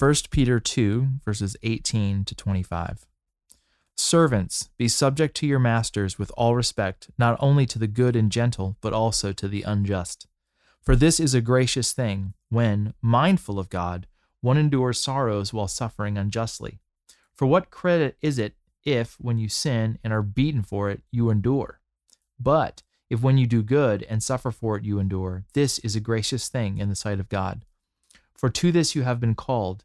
1 Peter 2, verses 18 to 25. Servants, be subject to your masters with all respect, not only to the good and gentle, but also to the unjust. For this is a gracious thing, when, mindful of God, one endures sorrows while suffering unjustly. For what credit is it if, when you sin and are beaten for it, you endure? But if when you do good and suffer for it, you endure, this is a gracious thing in the sight of God. For to this you have been called,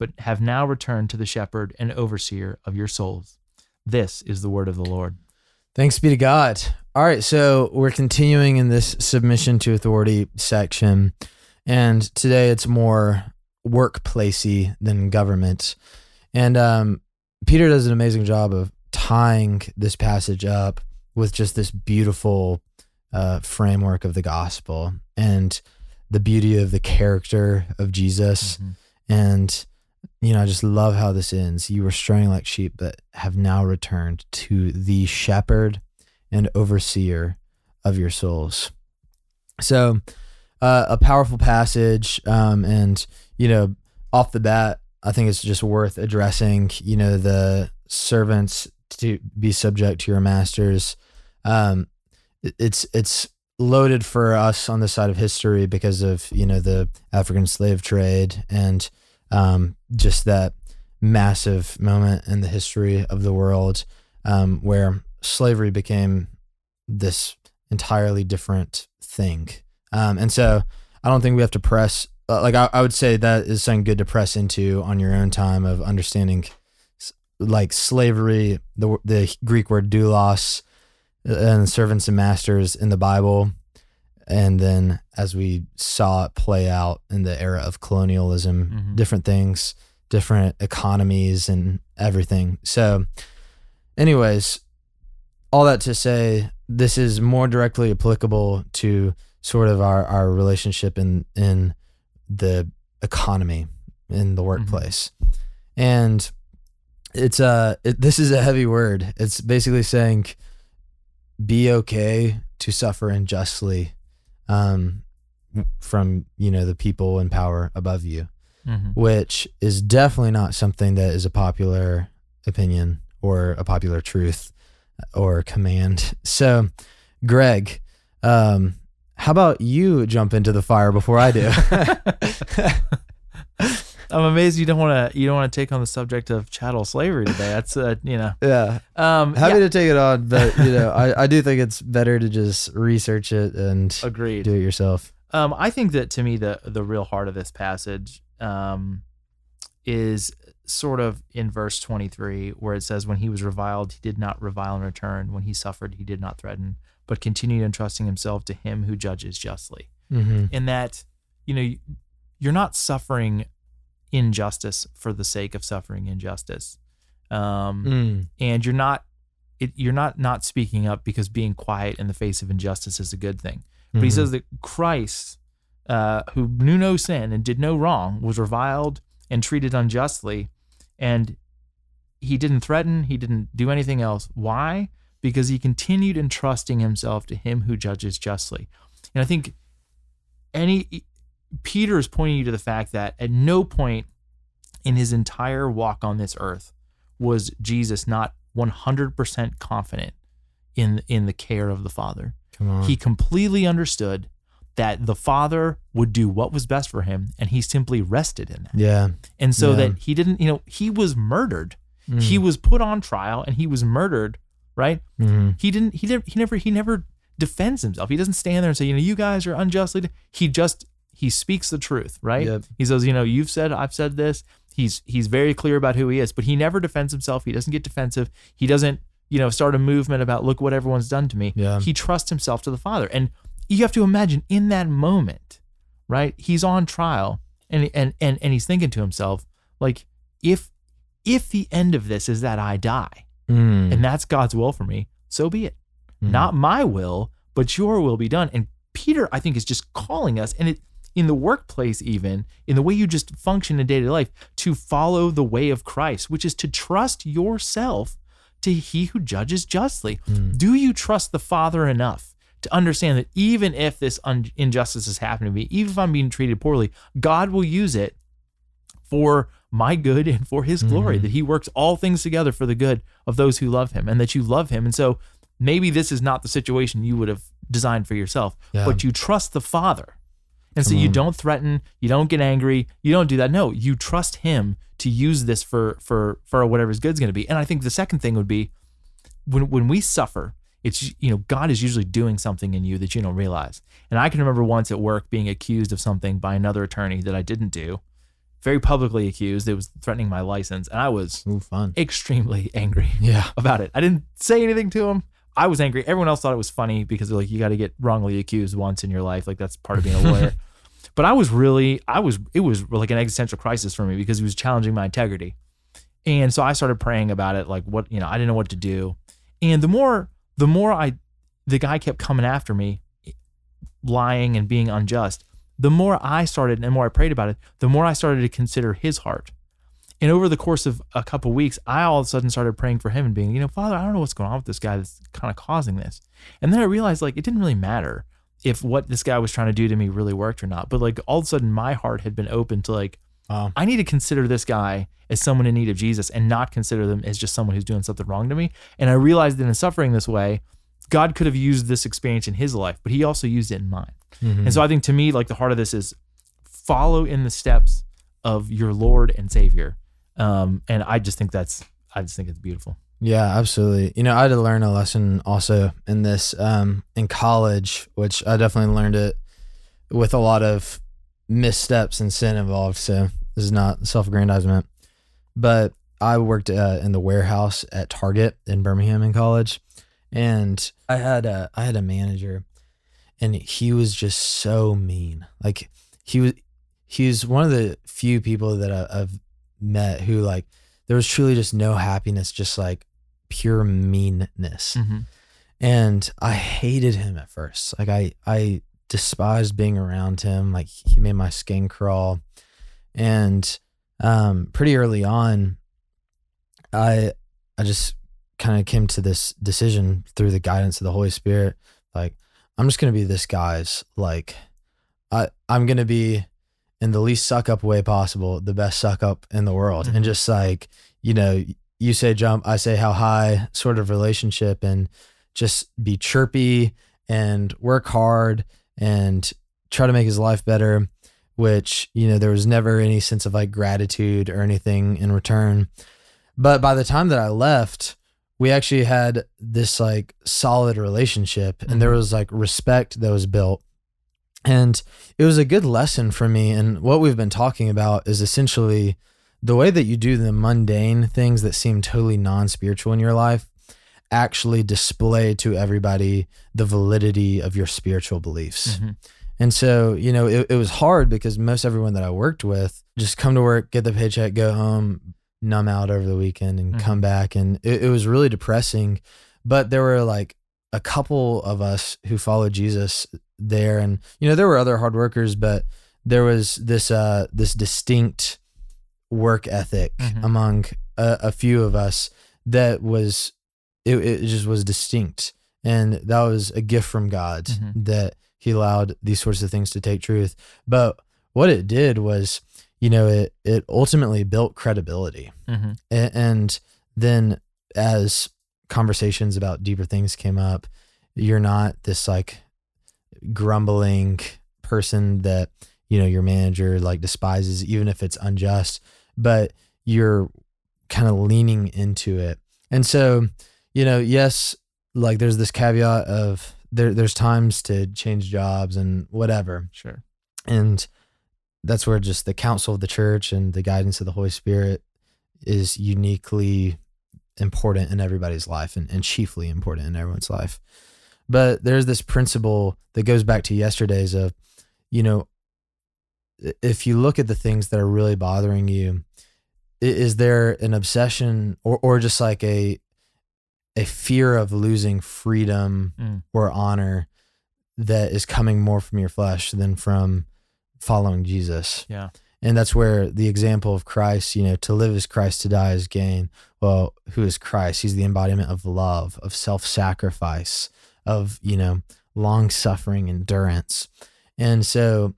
but have now returned to the shepherd and overseer of your souls. This is the word of the Lord. Thanks be to God. All right, so we're continuing in this submission to authority section, and today it's more workplacey than government. And um, Peter does an amazing job of tying this passage up with just this beautiful uh, framework of the gospel and the beauty of the character of Jesus mm-hmm. and you know, I just love how this ends. You were straying like sheep, but have now returned to the shepherd and overseer of your souls. So, uh, a powerful passage. Um, and, you know, off the bat, I think it's just worth addressing, you know, the servants to be subject to your masters. Um, it's, it's, loaded for us on the side of history because of you know the African slave trade and um, just that massive moment in the history of the world um, where slavery became this entirely different thing. Um, and so I don't think we have to press, uh, like, I, I, would say that is something good to press into on your own time of understanding like slavery, the, the Greek word doulos, uh, and servants and masters in the Bible and then as we saw it play out in the era of colonialism, mm-hmm. different things, different economies, and everything. So, anyways, all that to say, this is more directly applicable to sort of our, our relationship in in the economy in the mm-hmm. workplace, mm-hmm. and it's a it, this is a heavy word. It's basically saying be okay to suffer unjustly um, from you know the people in power above you, mm-hmm. which is definitely not something that is a popular opinion or a popular truth or command. So, Greg, um, how about you jump into the fire before I do? I'm amazed you don't want to you don't want to take on the subject of chattel slavery today. That's uh, you know. Yeah. Um, happy yeah. to take it on, but you know, I, I do think it's better to just research it and agreed do it yourself. Um, I think that to me the the real heart of this passage um is sort of in verse 23 where it says when he was reviled he did not revile in return when he suffered he did not threaten but continued entrusting himself to him who judges justly mm-hmm. in that you know you're not suffering injustice for the sake of suffering injustice. Um, mm. And you're not it, you're not not speaking up because being quiet in the face of injustice is a good thing. But mm-hmm. he says that Christ, uh, who knew no sin and did no wrong, was reviled and treated unjustly, and he didn't threaten, he didn't do anything else. Why? Because he continued entrusting himself to him who judges justly. And I think any Peter is pointing you to the fact that at no point in his entire walk on this earth was Jesus not 100% confident in in the care of the Father. He completely understood that the Father would do what was best for him, and he simply rested in that. Yeah. And so yeah. that he didn't, you know, he was murdered. Mm. He was put on trial and he was murdered, right? Mm. He didn't, he didn't, he never, he never defends himself. He doesn't stand there and say, you know, you guys are unjustly. He just he speaks the truth, right? Yep. He says, you know, you've said, I've said this. He's he's very clear about who he is, but he never defends himself. He doesn't get defensive. He doesn't, you know, start a movement about look what everyone's done to me. Yeah. He trusts himself to the Father. And you have to imagine in that moment, right? He's on trial and and and and he's thinking to himself, like, if if the end of this is that I die, Mm. and that's God's will for me, so be it. Mm. Not my will, but your will be done. And Peter, I think, is just calling us, and it in the workplace, even in the way you just function in day to day life, to follow the way of Christ, which is to trust yourself to He who judges justly. Mm. Do you trust the Father enough to understand that even if this un- injustice is happening to me, even if I'm being treated poorly, God will use it for my good and for His glory, Mhm. that He works all things together for the good of those who love Him and that you love Him. And so maybe this is not the situation you would have designed for yourself, Yeah. but you trust the Father. And so you on. don't threaten, you don't get angry, you don't do that. No, you trust him to use this for for for whatever his good's going to be. And I think the second thing would be when when we suffer, it's you know God is usually doing something in you that you don't realize. And I can remember once at work being accused of something by another attorney that I didn't do, very publicly accused. It was threatening my license, and I was Ooh, extremely angry Yeah. about it. I didn't say anything to him. I was angry. Everyone else thought it was funny because they're like, you got to get wrongly accused once in your life. Like that's part of being a lawyer. but I was really, I was, it was like an existential crisis for me because he was challenging my integrity. And so I started praying about it. Like what, you know, I didn't know what to do. And the more, the more I, the guy kept coming after me, lying and being unjust, the more I started and the more I prayed about it, the more I started to consider his heart. And over the course of a couple weeks, I all of a sudden started praying for him and being, you know, Father, I don't know what's going on with this guy that's kind of causing this. And then I realized like it didn't really matter if what this guy was trying to do to me really worked or not. But like all of a sudden my heart had been open to like, Wow. I need to consider this guy as someone in need of Jesus and not consider them as just someone who's doing something wrong to me. And I realized that in suffering this way, God could have used this experience in his life, but he also used it in mine. Mhm. And so I think to me, like the heart of this is follow in the steps of your Lord and Savior. Um, and I just think that's, I just think it's beautiful. Yeah, absolutely. You know, I had to learn a lesson also in this um, in college, which I definitely learned it with a lot of missteps and sin involved. So this is not self-aggrandizement, but I worked uh, in the warehouse at Target in Birmingham in college, and I had a I had a manager, and he was just so mean. Like he was he was one of the few people that I, I've met who like there was truly just no happiness, just like pure meanness. Mm-hmm. And I hated him at first. Like I I despised being around him. Like he made my skin crawl. And um pretty early on I I just kind of came to this decision through the guidance of the Holy Spirit like I'm just going to be this guy's like I I'm going to be in the least suck up way possible, the best suck up in the world. Mhm. And just like, you know, you say jump, I say how high sort of relationship and just be chirpy and work hard and try to make his life better, which, you know, there was never any sense of like gratitude or anything in return. But by the time that I left, we actually had this like solid relationship and there Mhm. was like respect that was built. And it was a good lesson for me. And what we've been talking about is essentially the way that you do the mundane things that seem totally non spiritual in your life actually display to everybody the validity of your spiritual beliefs. Mhm. And so, you know, it, it was hard because most everyone that I worked with just come to work, get the paycheck, go home, numb out over the weekend and Mhm. come back. And it, it was really depressing. But there were like a couple of us who followed Jesus there. And, you know, there were other hard workers, but there was this, uh, this distinct work ethic Mhm. among a, a few of us that was, it, it just was distinct. And that was a gift from God Mhm. that he allowed these sorts of things to take truth. But what it did was, you know, it it ultimately built credibility. Mhm. A- And then as conversations about deeper things came up, you're not this like grumbling person that, you know, your manager like despises, even if it's unjust, but you're kind of leaning into it. And so, you know, yes, like there's this caveat of there there's times to change jobs and whatever. Sure. And that's where just the counsel of the church and the guidance of the Holy Spirit is uniquely important in everybody's life and, and chiefly important in everyone's life. But there's this principle that goes back to yesterday's of, you know, if you look at the things that are really bothering you, is there an obsession or or just like a a fear of losing freedom Mm. or honor that is coming more from your flesh than from following Jesus? Yeah. And that's where the example of Christ, you know, to live is Christ, to die is gain. Well, who is Christ? He's the embodiment of love, of self sacrifice, of, you know, long suffering, endurance. And so,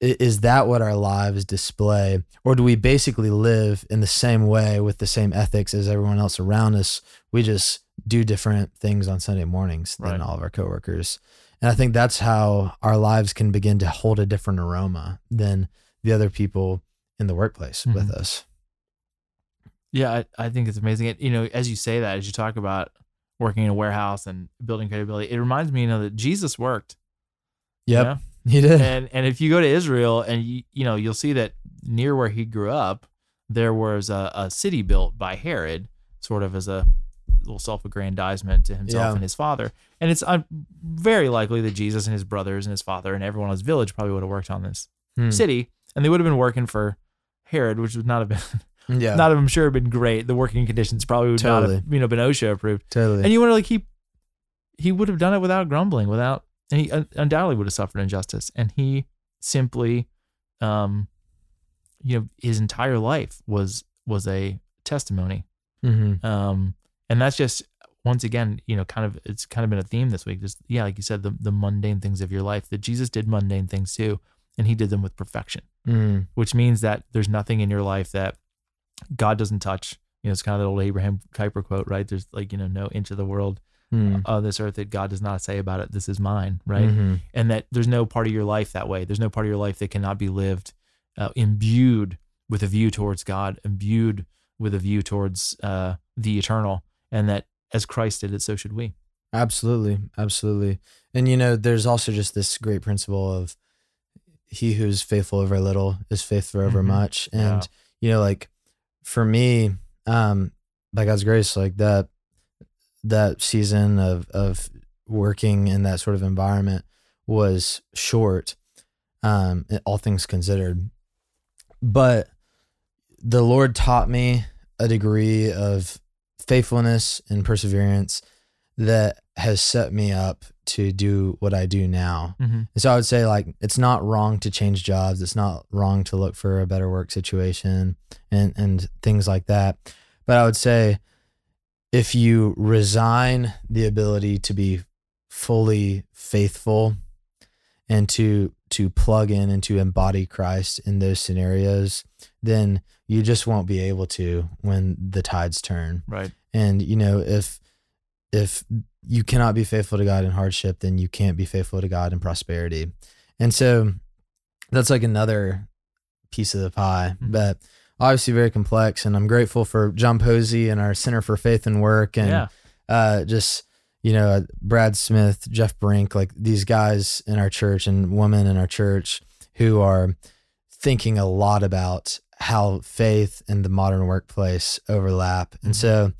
is that what our lives display? Or do we basically live in the same way with the same ethics as everyone else around us? We just do different things on Sunday mornings than Right. all of our coworkers. And I think that's how our lives can begin to hold a different aroma than the other people in the workplace with Mhm. us. Yeah, I, I think it's amazing. It, you know, as you say that, as you talk about working in a warehouse and building credibility, it reminds me, you know, that Jesus worked. you Yep. know? He did. and and if you go to Israel and you you know you'll see that near where he grew up there was a, a city built by Herod sort of as a little self-aggrandizement to himself Yeah. and his father and it's uh, very likely that Jesus and his brothers and his father and everyone in his village probably would have worked on this Hmm. city and they would have been working for Herod which would not have been Yeah. not I'm sure have been great the working conditions probably would not have you know been OSHA approved totally. and you to like he he would have done it without grumbling, without and he undoubtedly would have suffered injustice. And he simply, um, you know, his entire life was was a testimony. hmm Um, and that's just once again, you know, kind of it's kind of been a theme this week. Just yeah, like you said, the the mundane things of your life. That Jesus did mundane things too, and he did them with perfection mm which means that there's nothing in your life that God doesn't touch. You know, it's kind of the old Abraham Kuyper quote, right? There's like, you know, no inch of the world mm of this earth that God does not say about it, this is mine, right? Mhm. And that there's no part of your life that way. There's no part of your life that cannot be lived uh, imbued with a view towards God, imbued with a view towards uh, the eternal. And that as Christ did it, so should we. Absolutely. Absolutely. And, you know, there's also just this great principle of he who's faithful over little is faithful over Mhm. much. And, Yeah. you know, like for me, um, by God's grace, like that, that season of, of working in that sort of environment was short, um, all things considered. But the Lord taught me a degree of faithfulness and perseverance that has set me up to do what I do now. Mm-hmm. And so I would say like it's not wrong to change jobs. It's not wrong to look for a better work situation and and things like that. But I would say if you resign the ability to be fully faithful and to to plug in and to embody Christ in those scenarios, then you just won't be able to when the tides turn. Right. And you know, if if you cannot be faithful to God in hardship, then you can't be faithful to God in prosperity. And so that's like another piece of the pie, Mhm. but obviously very complex. And I'm grateful for John Posey and our Center for Faith and Work and yeah. uh, just you know Brad Smith, Jeff Brink, like these guys in our church and women in our church who are thinking a lot about how faith and the modern workplace overlap. And Mhm. so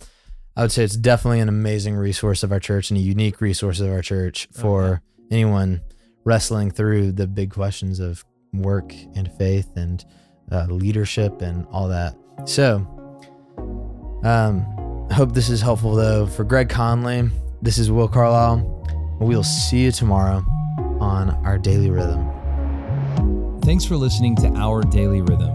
I would say it's definitely an amazing resource of our church and a unique resource of our church for anyone wrestling through the big questions of work and faith and uh, leadership and all that. So, um, I hope this is helpful though. For Greg Conley, this is Will Carlisle. We'll see you tomorrow on our daily rhythm. Thanks for listening to Our Daily Rhythm.